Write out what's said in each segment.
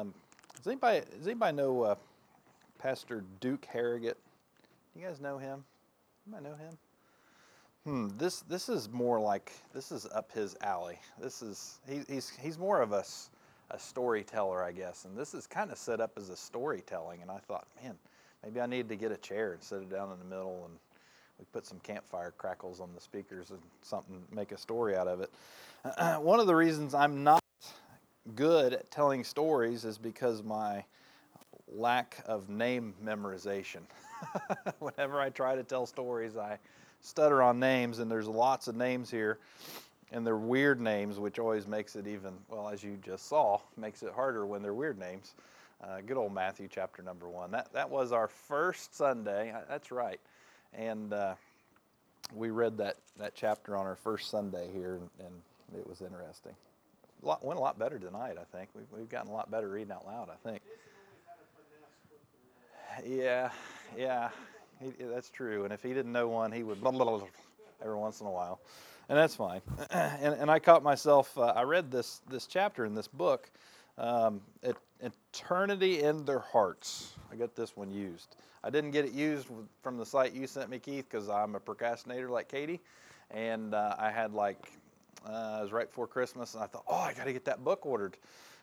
Um, does anybody does anybody know uh, Pastor Duke Harrogate? You guys know him? Anybody know him? Hmm. This this is more like this is up his alley. This is he, he's he's more of a a storyteller, I guess, and this is kind of set up as a storytelling. And I thought, man, maybe I need to get a chair and sit it down in the middle, and we put some campfire crackles on the speakers and something, make a story out of it. One of the reasons I'm not good at telling stories is because my lack of name memorization. Whenever I try to tell stories, I stutter on names, and there's lots of names here, and they're weird names, which always makes it even, well, as you just saw, makes it harder when they're weird names. Uh, good old Matthew chapter number one. That, that was our first Sunday. Uh, That's right. And uh, we read that, that chapter on our first Sunday here, and, and it was interesting. Lot, went a lot better tonight, I think. We've, we've gotten a lot better reading out loud, I think. Yeah, yeah, he, that's true. And if he didn't know one, he would blah, blah, blah, every once in a while, and that's fine. and, and I caught myself. Uh, I read this this chapter in this book, um, et, "Eternity in Their Hearts." I got this one used. I didn't get it used from the site you sent me, Keith, because I'm a procrastinator like Katie, and uh, I had like uh, it was right before Christmas, and I thought, oh, I got to get that book ordered.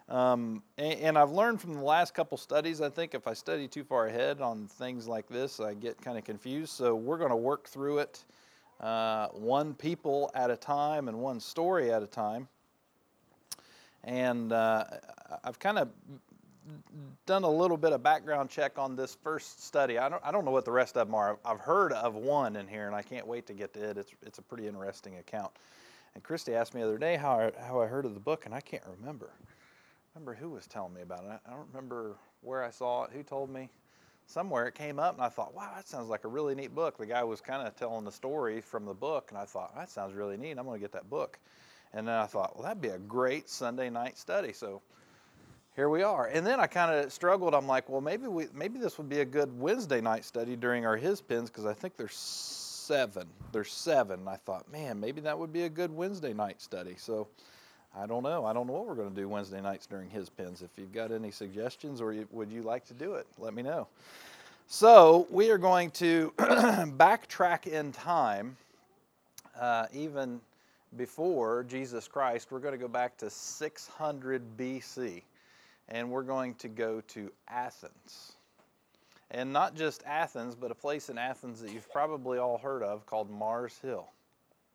Um, and, and, I've learned from the last couple studies, I think if I study too far ahead on things like this, I get kind of confused. So we're going to work through it uh, one people at a time and one story at a time. And uh, I've kind of done a little bit of background check on this first study. I don't, I don't know what the rest of them are. I've heard of one in here, and I can't wait to get to it. It's, it's a pretty interesting account. And Christy asked me the other day how I, how I heard of the book, and I can't remember remember who was telling me about it. I don't remember where I saw it, who told me. Somewhere it came up, and I thought, wow, that sounds like a really neat book. The guy was kind of telling the story from the book, and I thought, that sounds really neat. I'm going to get that book. And then I thought, well, that'd be a great Sunday night study. So here we are. And then I kind of struggled. I'm like, well, maybe we, maybe this would be a good Wednesday night study during our his pins because I think there's seven. There's seven. I thought, man, maybe that would be a good Wednesday night study. So I don't know. I don't know what we're going to do Wednesday nights during his pins. If you've got any suggestions or you, would you like to do it, let me know. So we are going to backtrack in time, uh, even before Jesus Christ. We're going to go back to 600 BC, and we're going to go to Athens. And not just Athens, but a place in Athens that you've probably all heard of called Mars Hill.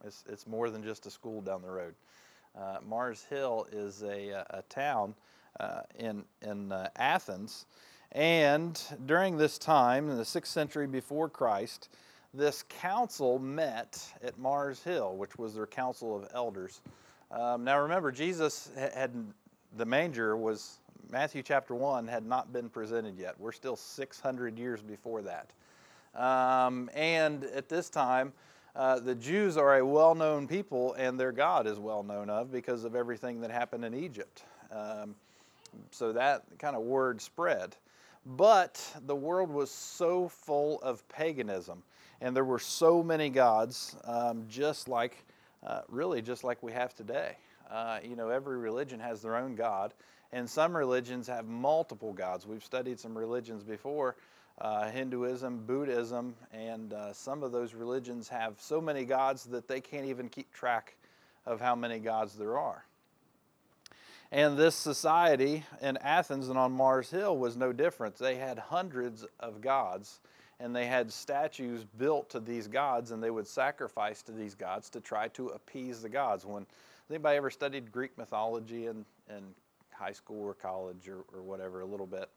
It's, it's more than just a school down the road. Uh, Mars Hill is a, a town uh, in, in uh, Athens. And during this time, in the 6th century before Christ, this council met at Mars Hill, which was their council of elders. Um, now remember, Jesus had, the manger was, Matthew chapter 1 had not been presented yet. We're still 600 years before that. Um, and at this time, uh, the Jews are a well known people, and their God is well known of because of everything that happened in Egypt. Um, so that kind of word spread. But the world was so full of paganism, and there were so many gods, um, just like, uh, really, just like we have today. Uh, you know, every religion has their own God, and some religions have multiple gods. We've studied some religions before uh, Hinduism, Buddhism, and uh, some of those religions have so many gods that they can't even keep track of how many gods there are. And this society in Athens and on Mars Hill was no different. They had hundreds of gods, and they had statues built to these gods, and they would sacrifice to these gods to try to appease the gods. When anybody ever studied Greek mythology in, in high school or college or, or whatever a little bit?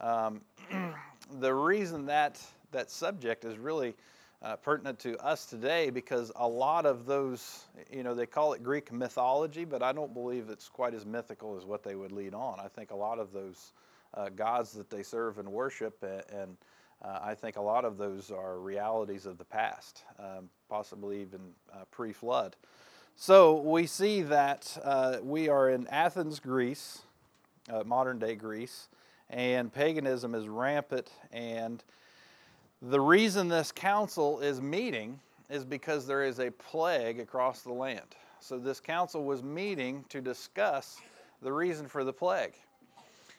Um, the reason that that subject is really uh, pertinent to us today because a lot of those, you know, they call it Greek mythology, but I don't believe it's quite as mythical as what they would lead on. I think a lot of those uh, gods that they serve and worship, and uh, I think a lot of those are realities of the past, um, possibly even uh, pre flood. So we see that uh, we are in Athens, Greece, uh, modern day Greece and paganism is rampant. And the reason this council is meeting is because there is a plague across the land. So this council was meeting to discuss the reason for the plague.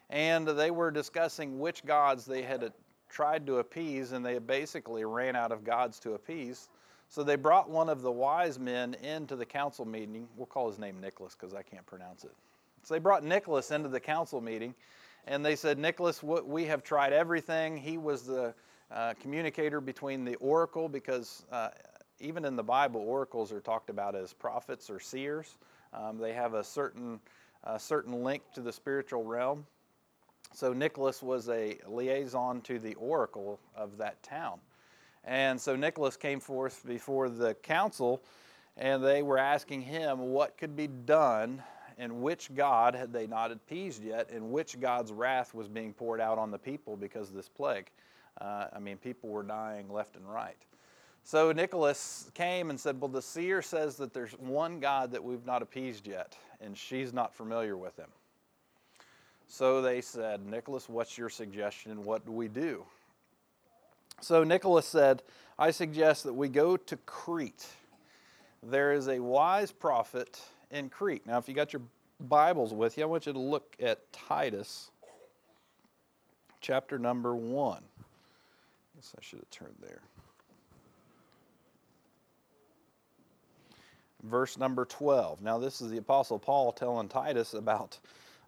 and they were discussing which gods they had tried to appease, and they basically ran out of gods to appease. So they brought one of the wise men into the council meeting. We'll call his name Nicholas because I can't pronounce it. So they brought Nicholas into the council meeting, and they said, Nicholas, we have tried everything. He was the uh, communicator between the oracle because uh, even in the Bible, oracles are talked about as prophets or seers. Um, they have a certain, a certain link to the spiritual realm. So Nicholas was a liaison to the oracle of that town. And so Nicholas came forth before the council, and they were asking him what could be done and which God had they not appeased yet, and which God's wrath was being poured out on the people because of this plague. Uh, I mean, people were dying left and right. So Nicholas came and said, Well, the seer says that there's one God that we've not appeased yet, and she's not familiar with him. So they said, Nicholas, what's your suggestion? What do we do? So Nicholas said, I suggest that we go to Crete. There is a wise prophet in Crete. Now, if you got your Bibles with you, I want you to look at Titus chapter number 1. I guess I should have turned there. Verse number 12. Now, this is the Apostle Paul telling Titus about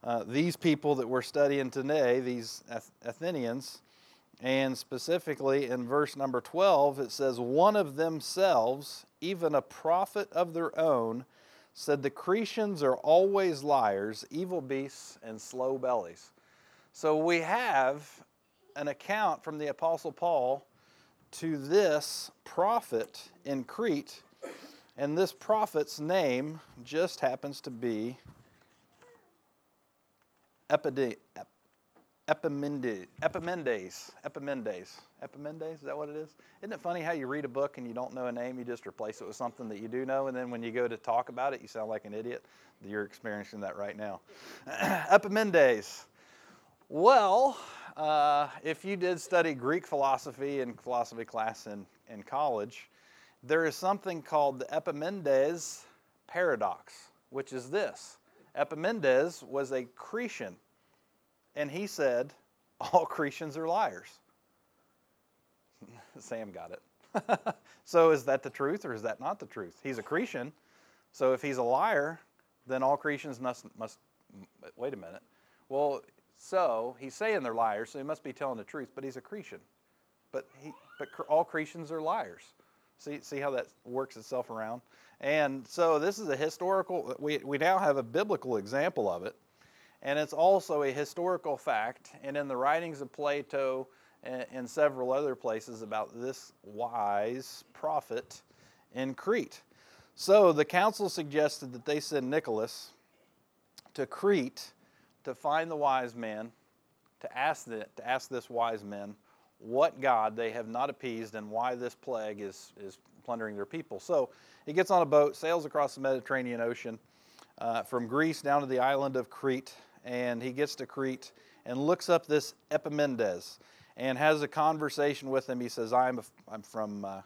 uh, these people that we're studying today, these Athenians. And specifically in verse number 12, it says, One of themselves, even a prophet of their own, said the Cretians are always liars, evil beasts, and slow bellies. So we have an account from the Apostle Paul to this prophet in Crete, and this prophet's name just happens to be Epimendes. Epimendes. Epimendes. Epimendes. Epimendes, is that what it is? Isn't it funny how you read a book and you don't know a name, you just replace it with something that you do know, and then when you go to talk about it, you sound like an idiot? You're experiencing that right now. Epimendes. Well, uh, if you did study Greek philosophy in philosophy class in, in college, there is something called the Epimendes paradox, which is this Epimendes was a Cretan, and he said, All Cretans are liars. Sam got it. so is that the truth or is that not the truth? He's a Cretan, so if he's a liar, then all Cretans must, must wait a minute. Well, so he's saying they're liars, so he must be telling the truth, but he's a Cretan. But, he, but all Cretans are liars. See, see how that works itself around? And so this is a historical, we, we now have a biblical example of it. And it's also a historical fact. And in the writings of Plato, and several other places about this wise prophet in Crete. So the council suggested that they send Nicholas to Crete to find the wise men, to ask, the, to ask this wise men what God they have not appeased and why this plague is, is plundering their people. So he gets on a boat, sails across the Mediterranean Ocean uh, from Greece down to the island of Crete, and he gets to Crete and looks up this Epimendes and has a conversation with him. He says, I'm, a, I'm from uh,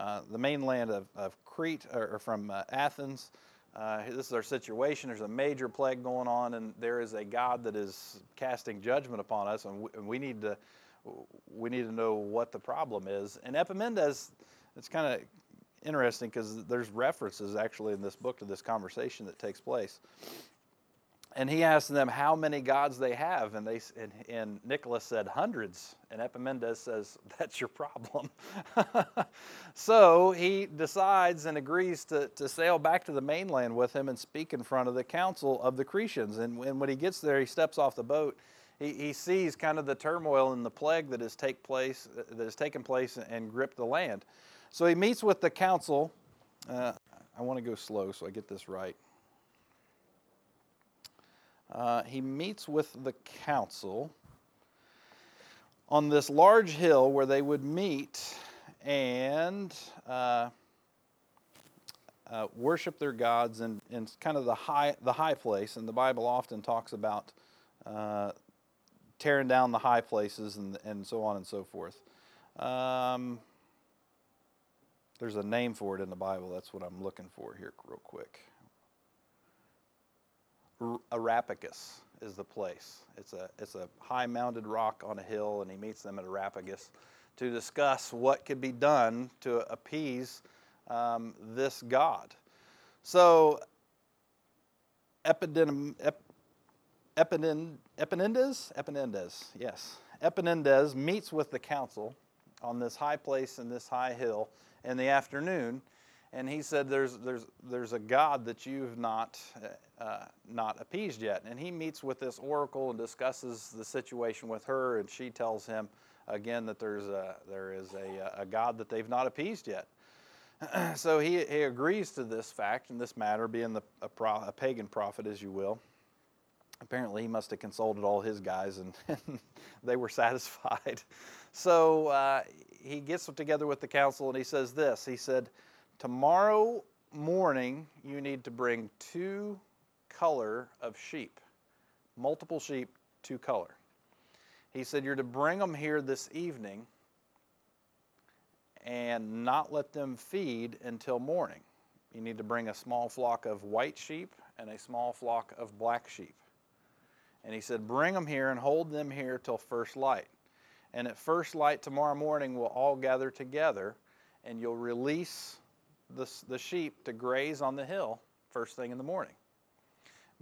uh, the mainland of, of Crete, or, or from uh, Athens. Uh, this is our situation. There's a major plague going on, and there is a God that is casting judgment upon us, and we, and we need to we need to know what the problem is. And Epimendes, it's kind of interesting because there's references actually in this book to this conversation that takes place and he asked them how many gods they have, and they and, and Nicholas said hundreds, and Epimendes says that's your problem. so he decides and agrees to, to sail back to the mainland with him and speak in front of the council of the Cretians. And, and when he gets there, he steps off the boat. He, he sees kind of the turmoil and the plague that has take place that has taken place and gripped the land. So he meets with the council. Uh, I want to go slow so I get this right. Uh, he meets with the council on this large hill where they would meet and uh, uh, worship their gods in, in kind of the high, the high place. And the Bible often talks about uh, tearing down the high places and, and so on and so forth. Um, there's a name for it in the Bible. That's what I'm looking for here, real quick. Areopagus is the place. It's a, it's a high mounded rock on a hill, and he meets them at Areopagus to discuss what could be done to appease um, this God. So, Epidem, Ep, Epaminondas, Epaminondas, yes. Epaminondas meets with the council on this high place and this high hill in the afternoon, and he said, "There's there's there's a God that you've not uh, not appeased yet." And he meets with this oracle and discusses the situation with her, and she tells him again that there's a there is a, a God that they've not appeased yet. so he, he agrees to this fact and this matter, being the, a, pro, a pagan prophet, as you will apparently he must have consulted all his guys and, they were satisfied. So uh, he gets together with the council and he says this He said, Tomorrow morning you need to bring two color of sheep, multiple sheep, two color. He said, You're to bring them here this evening and not let them feed until morning. You need to bring a small flock of white sheep and a small flock of black sheep. And he said, Bring them here and hold them here till first light. And at first light tomorrow morning, we'll all gather together and you'll release the, the sheep to graze on the hill first thing in the morning.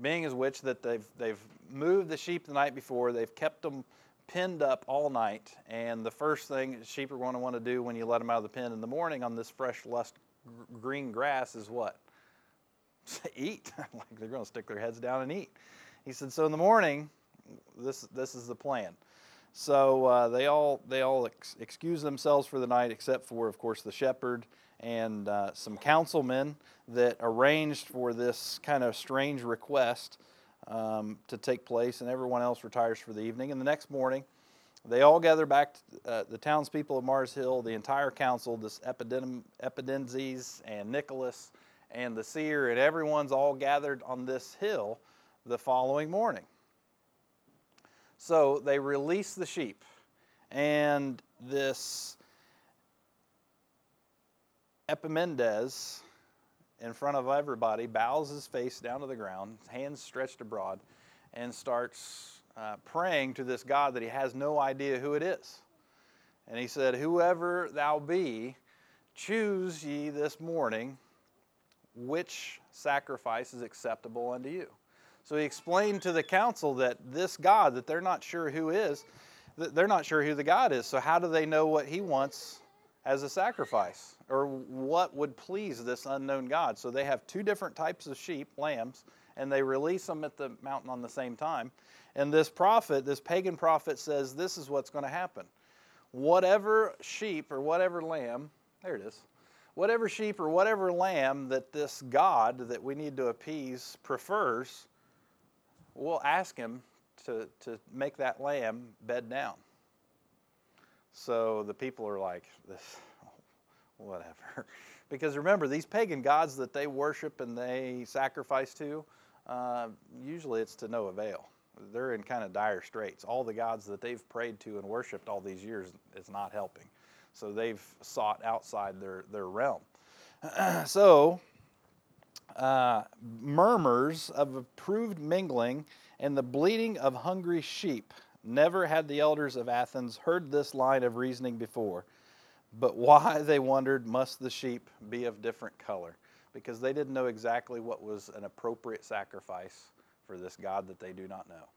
Being as which that they've, they've moved the sheep the night before, they've kept them pinned up all night, and the first thing sheep are going to want to do when you let them out of the pen in the morning on this fresh, lush green grass is what? eat. like they're going to stick their heads down and eat. He said, so in the morning, this this is the plan. So uh, they all they all ex- excuse themselves for the night, except for, of course, the shepherd and uh, some councilmen that arranged for this kind of strange request um, to take place, and everyone else retires for the evening. And the next morning, they all gather back. To, uh, the townspeople of Mars Hill, the entire council, this Epidem- Epidenzes and Nicholas and the seer, and everyone's all gathered on this hill the following morning. So they release the sheep, and this Epaminondas, in front of everybody, bows his face down to the ground, hands stretched abroad, and starts uh, praying to this God that he has no idea who it is. And he said, Whoever thou be, choose ye this morning which sacrifice is acceptable unto you. So he explained to the council that this God, that they're not sure who is, they're not sure who the God is. So how do they know what he wants as a sacrifice? Or what would please this unknown God? So they have two different types of sheep, lambs, and they release them at the mountain on the same time. And this prophet, this pagan prophet, says this is what's going to happen. Whatever sheep or whatever lamb, there it is, whatever sheep or whatever lamb that this God that we need to appease prefers, we'll ask him to, to make that lamb bed down. So the people are like, this, whatever. because remember, these pagan gods that they worship and they sacrifice to, uh, usually it's to no avail. They're in kind of dire straits. All the gods that they've prayed to and worshiped all these years is not helping. So they've sought outside their, their realm. so uh, murmurs of approved mingling and the bleating of hungry sheep. Never had the elders of Athens heard this line of reasoning before. But why, they wondered, must the sheep be of different color? Because they didn't know exactly what was an appropriate sacrifice for this God that they do not know.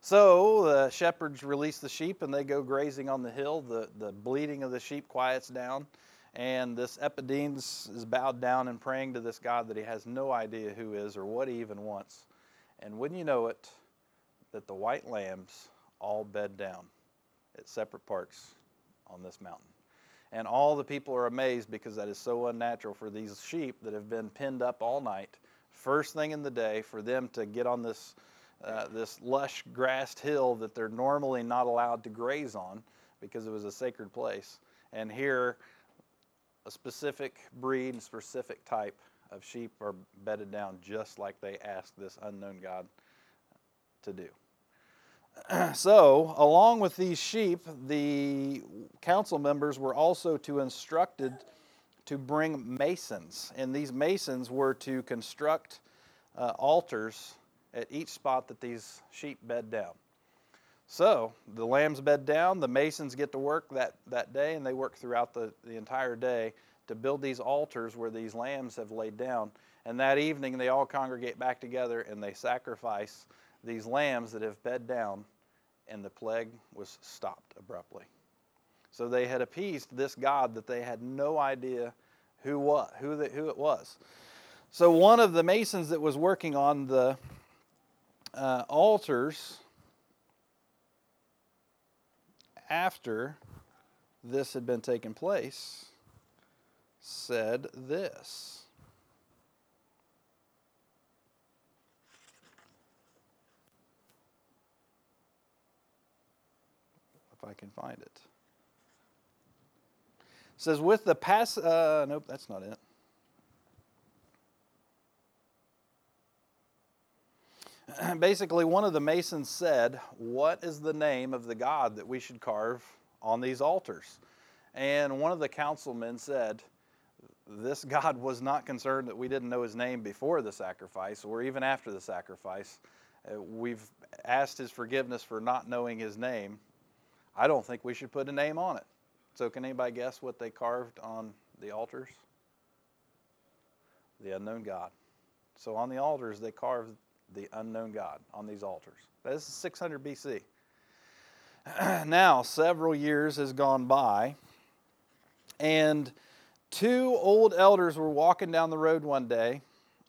So the shepherds release the sheep and they go grazing on the hill. The, the bleating of the sheep quiets down. And this Epidenes is bowed down and praying to this God that he has no idea who is or what he even wants. And wouldn't you know it, that the white lambs all bed down at separate parts on this mountain. And all the people are amazed because that is so unnatural for these sheep that have been pinned up all night, first thing in the day, for them to get on this, uh, this lush grassed hill that they're normally not allowed to graze on because it was a sacred place. And here a specific breed and specific type of sheep are bedded down just like they asked this unknown God to do. so, along with these sheep, the council members were also to instructed to bring masons, and these masons were to construct uh, altars at each spot that these sheep bed down. So the lambs bed down, the masons get to work that, that day, and they work throughout the, the entire day to build these altars where these lambs have laid down. And that evening, they all congregate back together and they sacrifice these lambs that have bed down, and the plague was stopped abruptly. So they had appeased this God that they had no idea who what who the, who it was. So one of the masons that was working on the uh, altars after this had been taken place said this. I can find it. it says, with the pass, uh, nope, that's not it. basically, one of the masons said, What is the name of the God that we should carve on these altars? And one of the councilmen said, This God was not concerned that we didn't know his name before the sacrifice or even after the sacrifice. Uh, we've asked his forgiveness for not knowing his name. I don't think we should put a name on it. So, can anybody guess what they carved on the altars? The unknown God. So, on the altars, they carved the unknown God on these altars. This is 600 BC. now, several years has gone by, and two old elders were walking down the road one day,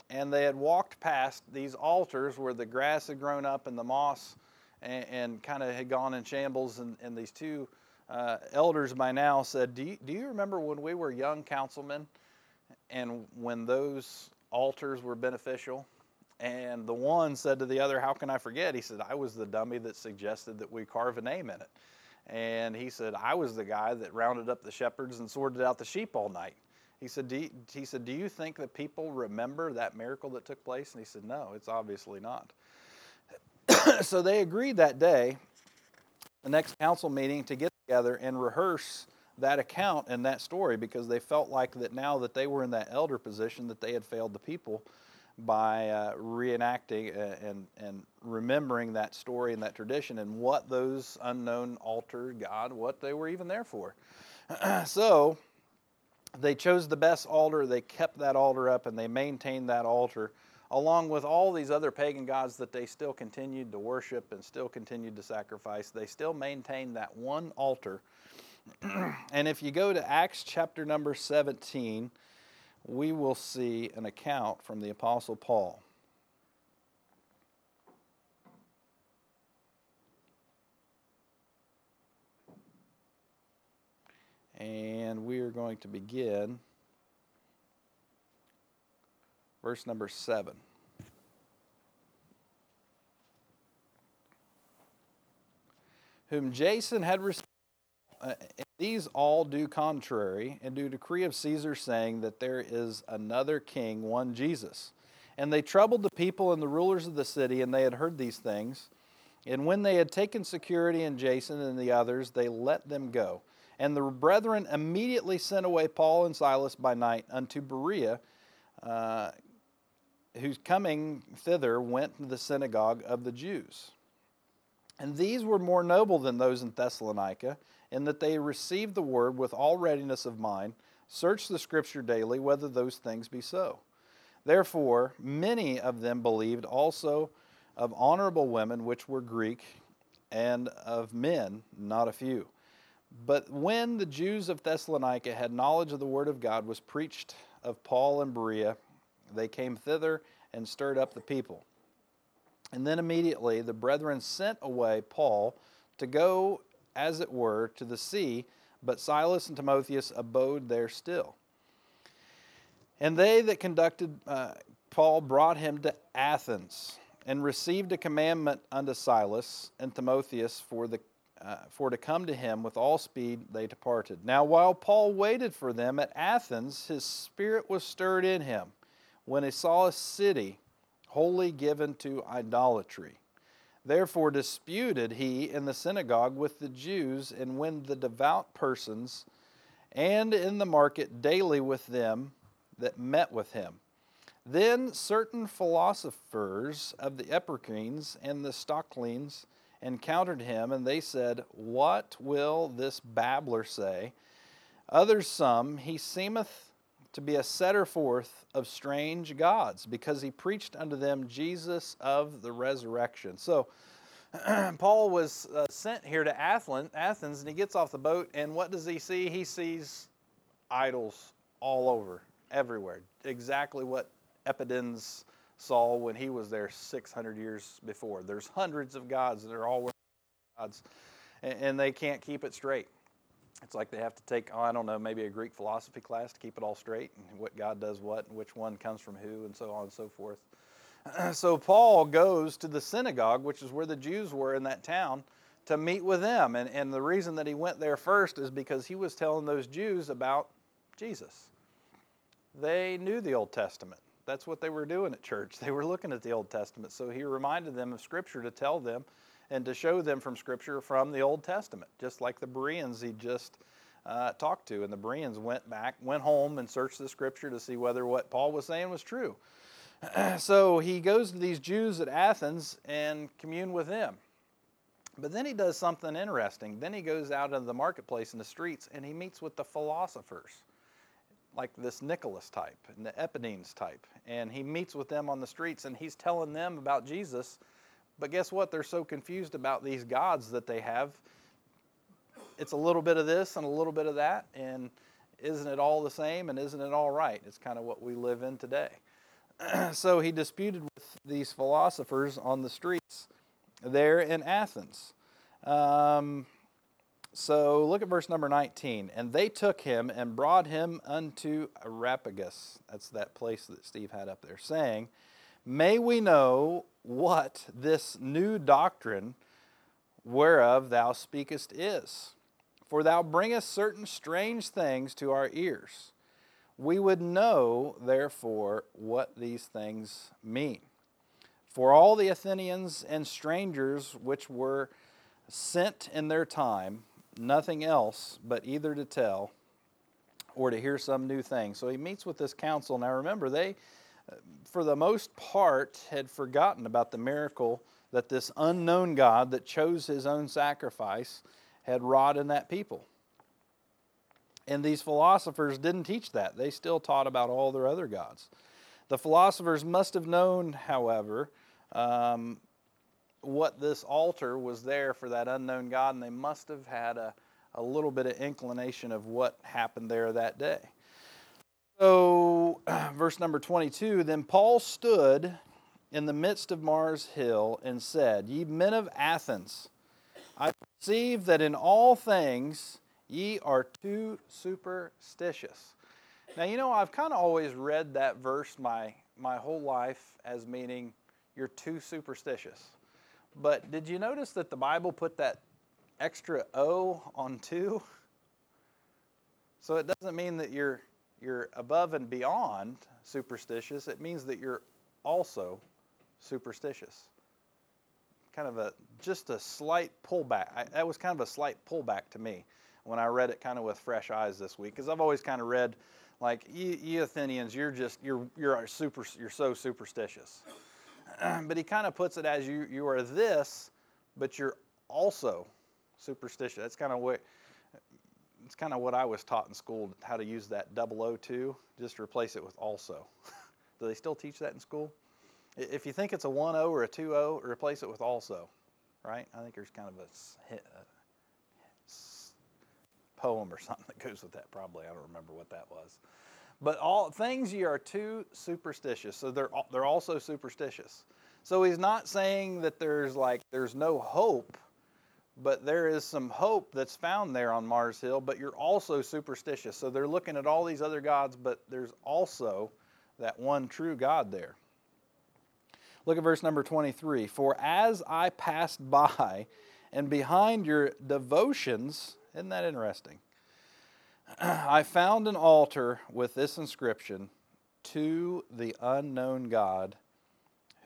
and they had walked past these altars where the grass had grown up and the moss and, and kind of had gone in shambles. And, and these two uh, elders by now said, do you, do you remember when we were young councilmen and when those altars were beneficial? And the one said to the other, How can I forget? He said, I was the dummy that suggested that we carve a name in it. And he said, I was the guy that rounded up the shepherds and sorted out the sheep all night. He said, do you, he said, Do you think that people remember that miracle that took place? And he said, No, it's obviously not. so they agreed that day, the next council meeting, to get together and rehearse that account and that story because they felt like that now that they were in that elder position that they had failed the people by uh, reenacting and, and remembering that story and that tradition and what those unknown altar God, what they were even there for. so they chose the best altar, they kept that altar up, and they maintained that altar along with all these other pagan gods that they still continued to worship and still continued to sacrifice. They still maintained that one altar. and if you go to Acts chapter number 17, we will see an account from the Apostle Paul. And we are going to begin verse number 7. Whom Jason had received uh, these all do contrary and do decree of Caesar, saying that there is another king, one Jesus. And they troubled the people and the rulers of the city, and they had heard these things. And when they had taken security in Jason and the others, they let them go. And the brethren immediately sent away Paul and Silas by night unto Berea, uh, whose coming thither went to the synagogue of the Jews. And these were more noble than those in Thessalonica in that they received the word with all readiness of mind, searched the scripture daily whether those things be so. Therefore, many of them believed also of honorable women which were Greek, and of men, not a few. But when the Jews of Thessalonica had knowledge of the word of God was preached of Paul and Berea, they came thither and stirred up the people. And then immediately the brethren sent away Paul to go as it were, to the sea, but Silas and Timotheus abode there still. And they that conducted uh, Paul brought him to Athens, and received a commandment unto Silas and Timotheus for the uh, for to come to him with all speed they departed. Now, while Paul waited for them at Athens, his spirit was stirred in him when he saw a city wholly given to idolatry. Therefore disputed he in the synagogue with the Jews, and when the devout persons, and in the market daily with them that met with him. Then certain philosophers of the Epicureans and the Stoicans encountered him, and they said, What will this babbler say? Others some, He seemeth to be a setter forth of strange gods, because he preached unto them Jesus of the resurrection. So, Paul was uh, sent here to Athens, and he gets off the boat, and what does he see? He sees idols all over, everywhere. Exactly what Epigenes saw when he was there 600 years before. There's hundreds of gods that are all gods, and they can't keep it straight. It's like they have to take, oh, I don't know, maybe a Greek philosophy class to keep it all straight, and what God does what, and which one comes from who, and so on and so forth. so Paul goes to the synagogue, which is where the Jews were in that town, to meet with them. And, and the reason that he went there first is because he was telling those Jews about Jesus. They knew the Old Testament. That's what they were doing at church. They were looking at the Old Testament. So he reminded them of Scripture to tell them and to show them from Scripture from the Old Testament, just like the Bereans he just uh, talked to. And the Bereans went back, went home, and searched the Scripture to see whether what Paul was saying was true. so he goes to these Jews at Athens and commune with them. But then he does something interesting. Then he goes out into the marketplace in the streets and he meets with the philosophers like this Nicholas type and the Epigenes type. And he meets with them on the streets and he's telling them about Jesus. But guess what? They're so confused about these gods that they have. It's a little bit of this and a little bit of that. And isn't it all the same and isn't it all right? It's kind of what we live in today. so he disputed with these philosophers on the streets there in Athens. Um, so look at verse number 19. And they took him and brought him unto Areopagus. That's that place that Steve had up there, saying, May we know what this new doctrine whereof thou speakest is. For thou bringest certain strange things to our ears. We would know, therefore, what these things mean. For all the Athenians and strangers which were sent in their time nothing else but either to tell or to hear some new thing. So he meets with this council. Now remember, they, for the most part, had forgotten about the miracle that this unknown God that chose his own sacrifice had wrought in that people. And these philosophers didn't teach that. They still taught about all their other gods. The philosophers must have known, however, um, what this altar was there for that unknown God, and they must have had a, a little bit of inclination of what happened there that day. So, verse number 22 Then Paul stood in the midst of Mars Hill and said, Ye men of Athens, I perceive that in all things ye are too superstitious. Now, you know, I've kind of always read that verse my, my whole life as meaning you're too superstitious. But did you notice that the Bible put that extra O on two? So it doesn't mean that you're you're above and beyond superstitious. It means that you're also superstitious. Kind of a just a slight pullback. I, that was kind of a slight pullback to me when I read it kind of with fresh eyes this week, because I've always kind of read like you, Athenians, you're just you're you're super you're so superstitious. but he kind of puts it as you, you are this, but you're also superstitious. That's kind of what it's kind of what I was taught in school how to use that double O two, just replace it with also. Do they still teach that in school? If you think it's a one O or a two O, replace it with also, right? I think there's kind of a, a uh, poem or something that goes with that. Probably I don't remember what that was. But all things ye are too superstitious. So they're they're also superstitious. So he's not saying that there's like there's no hope, but there is some hope that's found there on Mars Hill, but you're also superstitious. So they're looking at all these other gods, but there's also that one true God there. Look at verse number 23. For as I passed by and behind your devotions, isn't that interesting? I found an altar with this inscription To the unknown God,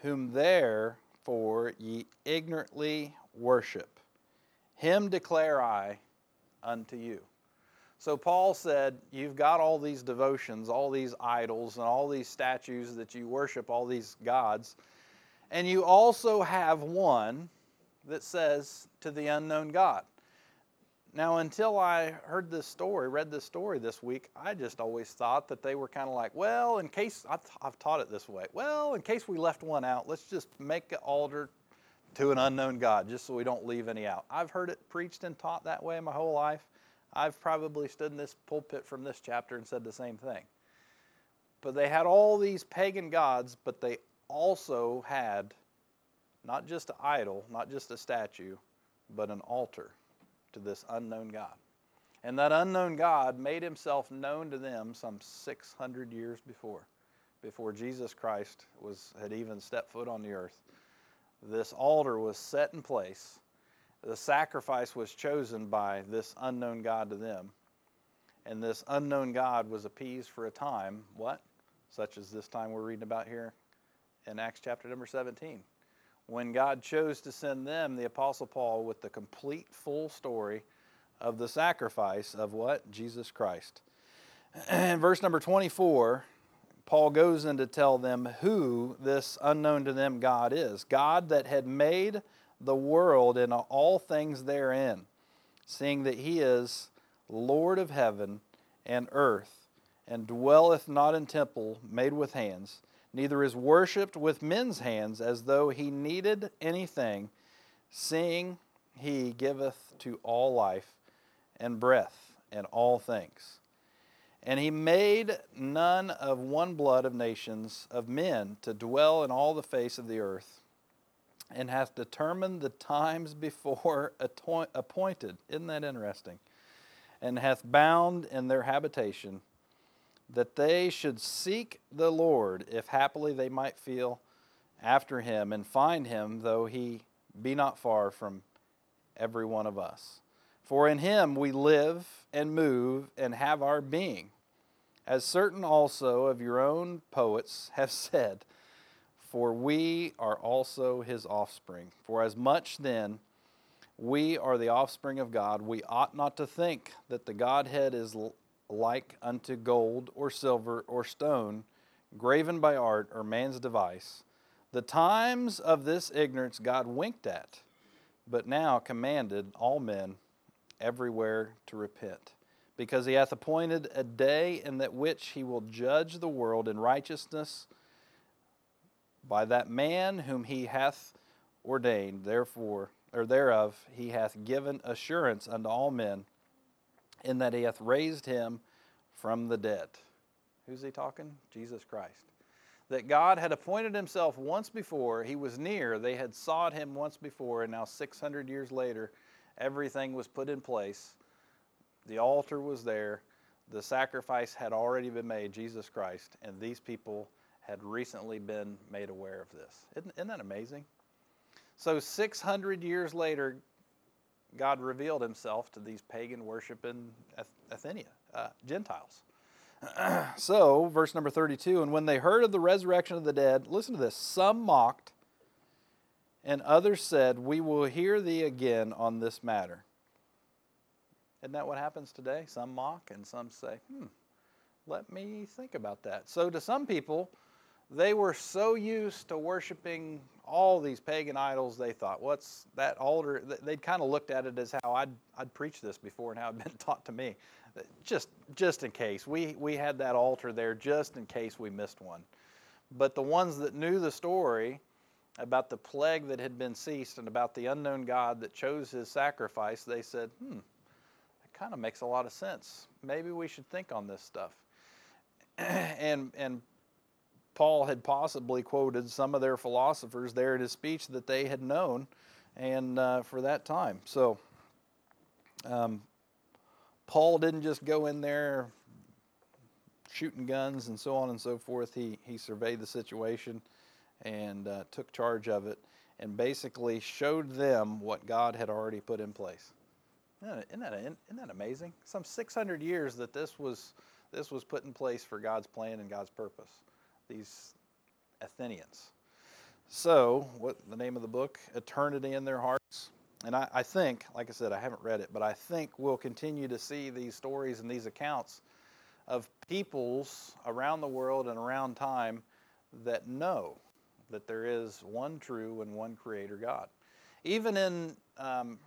whom therefore ye ignorantly worship. Him declare I unto you. So Paul said, You've got all these devotions, all these idols, and all these statues that you worship, all these gods, and you also have one that says to the unknown God. Now, until I heard this story, read this story this week, I just always thought that they were kind of like, well, in case, I've taught it this way, well, in case we left one out, let's just make an altar to an unknown God, just so we don't leave any out. I've heard it preached and taught that way my whole life. I've probably stood in this pulpit from this chapter and said the same thing. But they had all these pagan gods, but they also had not just an idol, not just a statue, but an altar to this unknown God. And that unknown God made himself known to them some 600 years before, before Jesus Christ was, had even stepped foot on the earth. This altar was set in place the sacrifice was chosen by this unknown God to them. And this unknown God was appeased for a time, what? Such as this time we're reading about here in Acts chapter number 17. When God chose to send them, the Apostle Paul, with the complete full story of the sacrifice of what? Jesus Christ. And verse number 24, Paul goes in to tell them who this unknown to them God is. God that had made the world and all things therein, seeing that he is Lord of heaven and earth, and dwelleth not in temple made with hands, neither is worshipped with men's hands as though he needed anything, seeing he giveth to all life and breath and all things. And he made none of one blood of nations of men to dwell in all the face of the earth and hath determined the times before appointed. Isn't that interesting? And hath bound in their habitation that they should seek the Lord, if happily they might feel after him and find him, though he be not far from every one of us. For in him we live and move and have our being. As certain also of your own poets have said, for we are also his offspring. For as much then we are the offspring of God, we ought not to think that the Godhead is like unto gold or silver or stone, graven by art or man's device. The times of this ignorance God winked at, but now commanded all men everywhere to repent. Because he hath appointed a day in that which he will judge the world in righteousness by that man whom he hath ordained, therefore, or thereof he hath given assurance unto all men, in that he hath raised him from the dead. Who's he talking? Jesus Christ. That God had appointed himself once before, he was near, they had sought him once before, and now 600 years later, everything was put in place. The altar was there, the sacrifice had already been made, Jesus Christ, and these people had recently been made aware of this. Isn't, isn't that amazing? So, 600 years later, God revealed himself to these pagan worshiping Athenia, uh, Gentiles. so, verse number 32 And when they heard of the resurrection of the dead, listen to this some mocked, and others said, We will hear thee again on this matter. Isn't that what happens today? Some mock, and some say, Hmm, let me think about that. So, to some people, they were so used to worshiping all these pagan idols, they thought, what's that altar? They'd kind of looked at it as how I'd, I'd preached this before and how it'd been taught to me. Just, just in case. We, we had that altar there just in case we missed one. But the ones that knew the story about the plague that had been ceased and about the unknown God that chose his sacrifice, they said, hmm, that kind of makes a lot of sense. Maybe we should think on this stuff. and, and Paul had possibly quoted some of their philosophers there in his speech that they had known and uh, for that time. So um, Paul didn't just go in there shooting guns and so on and so forth. He, he surveyed the situation and uh, took charge of it and basically showed them what God had already put in place. Isn't that, isn't that, amazing? Some 600 years that this was, this was put in place for God's plan and God's purpose these Athenians. So, what the name of the book? Eternity in Their Hearts. and I, I think, like I said, I haven't read it, but I think we'll continue to see these stories and these accounts of peoples around the world and around time that know that there is one true and one creator God. Even in, um,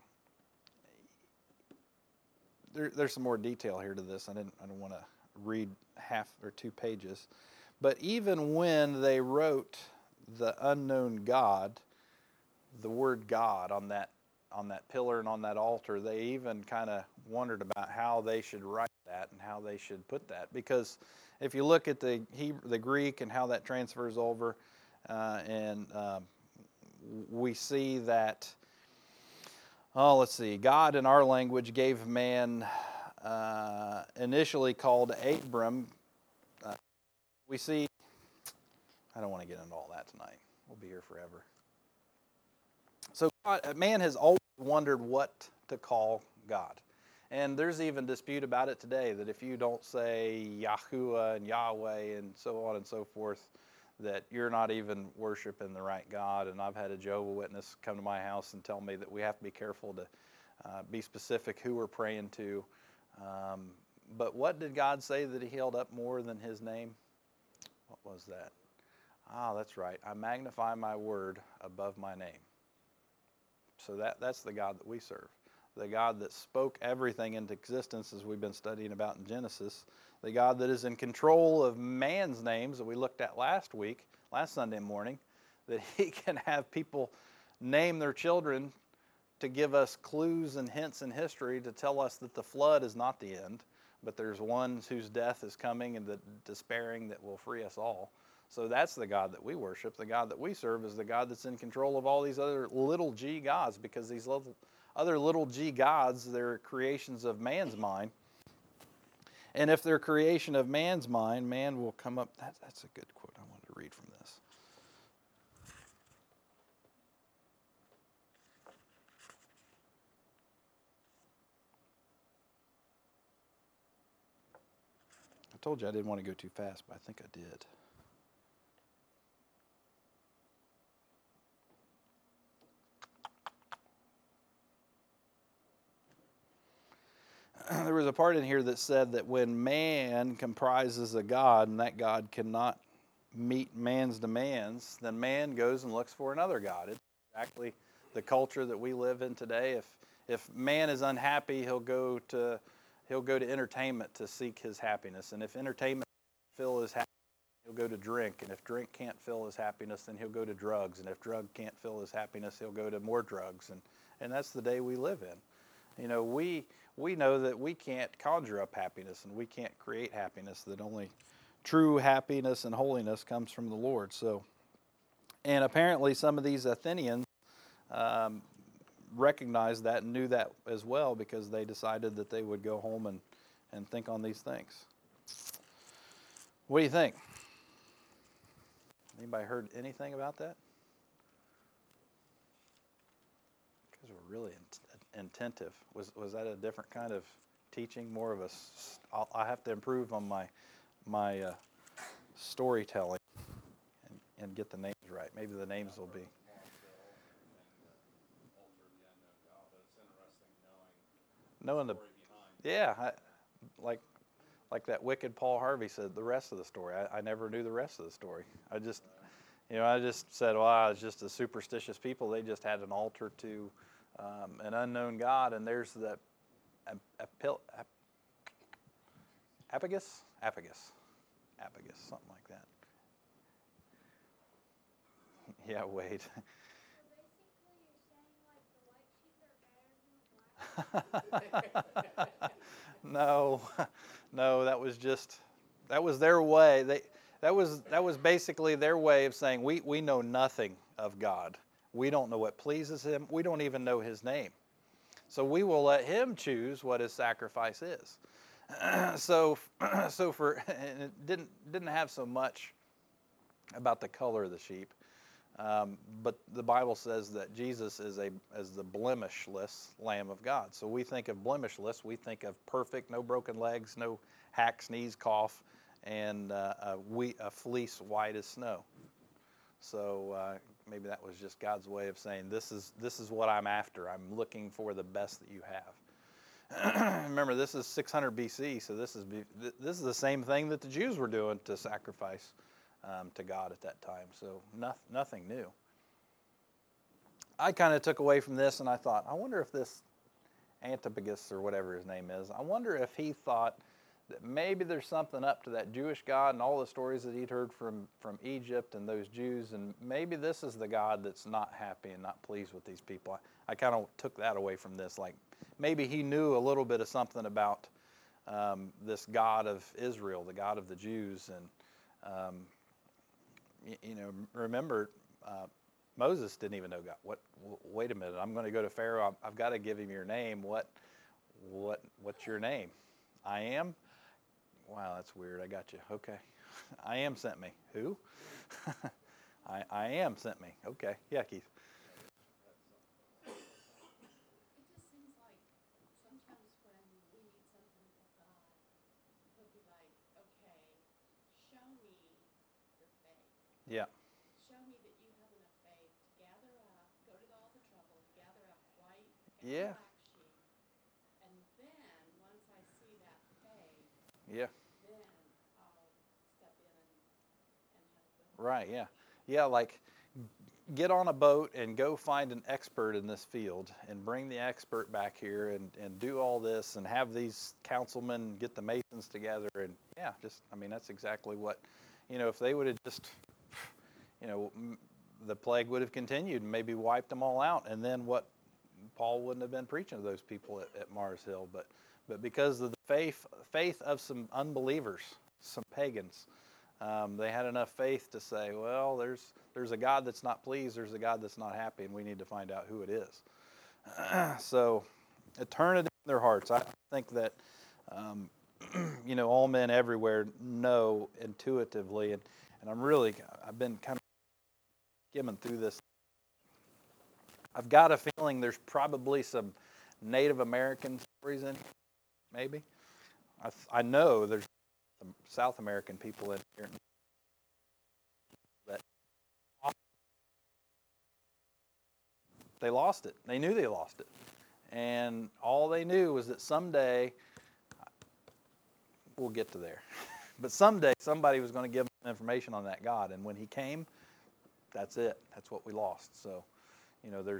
there, there's some more detail here to this. I didn't, I don't want to read half or two pages. But even when they wrote the unknown God, the word God on that on that pillar and on that altar, they even kind of wondered about how they should write that and how they should put that. Because if you look at the Hebrew, the Greek and how that transfers over, uh, and um, we see that. Oh, let's see. God in our language gave man uh, initially called Abram. Uh, we see. I don't want to get into all that tonight. We'll be here forever. So, God, man has always wondered what to call God. And there's even dispute about it today that if you don't say Yahuwah and Yahweh and so on and so forth, that you're not even worshiping the right God. And I've had a Jehovah Witness come to my house and tell me that we have to be careful to uh, be specific who we're praying to. Um, but what did God say that He held up more than His name? What was that? Ah, that's right. I magnify my word above my name. So that, that's the God that we serve. The God that spoke everything into existence, as we've been studying about in Genesis. The God that is in control of man's names that we looked at last week, last Sunday morning, that He can have people name their children to give us clues and hints in history to tell us that the flood is not the end, but there's one whose death is coming and the despairing that will free us all. So that's the God that we worship. The God that we serve is the God that's in control of all these other little g gods because these little, other little g gods, they're creations of man's mind. And if they're creation of man's mind, man will come up. That, that's a good quote I wanted to read from this. I told you I didn't want to go too fast, but I think I did. there was a part in here that said that when man comprises a God and that God cannot meet man's demands, then man goes and looks for another God. It's exactly the culture that we live in today. If if man is unhappy, he'll go to he'll go to entertainment to seek his happiness. And if entertainment fill his happiness, he'll go to drink. And if drink can't fill his happiness, then he'll go to drugs. And if drug can't fill his happiness, he'll go to more drugs. And and that's the day we live in. You know, we we know that we can't conjure up happiness and we can't create happiness, that only true happiness and holiness comes from the Lord. So, and apparently some of these Athenians um, recognized that and knew that as well because they decided that they would go home and, and think on these things. What do you think? Anybody heard anything about that? Because we're really intentive. Was was that a different kind of teaching? More of a. I'll, I have to improve on my my uh, storytelling and, and get the names right. Maybe the names will be. Knowing the, yeah, I, like like that wicked Paul Harvey said, the rest of the story. I, I, never knew the rest of the story. I just, you know, I just said, well, I was just a superstitious people. They just had an altar to um, an unknown God, and there's the apil, ap, apagus, apagus, apagus, something like that. Yeah, wait. no, no, that was just that was their way. They that was that was basically their way of saying we we know nothing of God. We don't know what pleases him. We don't even know his name. So we will let him choose what his sacrifice is. so, so for it didn't didn't have so much about the color of the sheep, um, but the Bible says that Jesus is a as the blemishless Lamb of God. So we think of blemishless, we think of perfect, no broken legs, no hack, sneeze, cough, and uh, a, we, a fleece white as snow. So uh, maybe that was just God's way of saying, "This is this is what I'm after. I'm looking for the best that you have." Remember, this is 600 BC, so this is this is the same thing that the Jews were doing to sacrifice um, to God at that time. So nothing, nothing new. I kind of took away from this, and I thought, I wonder if this Antipagus or whatever his name is, I wonder if he thought that maybe there's something up to that Jewish God and all the stories that he'd heard from, from Egypt and those Jews, and maybe this is the God that's not happy and not pleased with these people. I, I kind of took that away from this. Like maybe he knew a little bit of something about um, this God of Israel, the God of the Jews, and um, you, you, know, remember. Uh, Moses didn't even know God. What? Wait a minute. I'm going to go to Pharaoh. I've got to give him your name. What? What? What's your name? I am. Wow, that's weird. I got you. Okay. I am sent me. Who? I, I am sent me. Okay. Yeah, Keith. Yeah. Show me that you have enough faith to gather up, go to all the trouble, gather up white and yeah. black Yeah. Right, yeah. Yeah, like get on a boat and go find an expert in this field and bring the expert back here and, and do all this and have these councilmen get the masons together and yeah just i mean that's exactly what you know if they would have just you know the plague would have continued and maybe wiped them all out and then what paul wouldn't have been preaching to those people at, at mars hill but but because of the faith, faith of some unbelievers, some pagans, um, they had enough faith to say, well, there's, there's a God that's not pleased, there's a God that's not happy, and we need to find out who it is. so it turned in their hearts. I think that, um, you know, all men everywhere know intuitively, and, and I'm really, I've been kind of skimming through this. I've got a feeling there's probably some Native American stories in here maybe. I, I know there's some South American people that they lost it. They knew they lost it. And all they knew was that someday, we'll get to there, but someday somebody was going to give them information on that God. And when he came, that's it. That's what we lost. So, you know, there's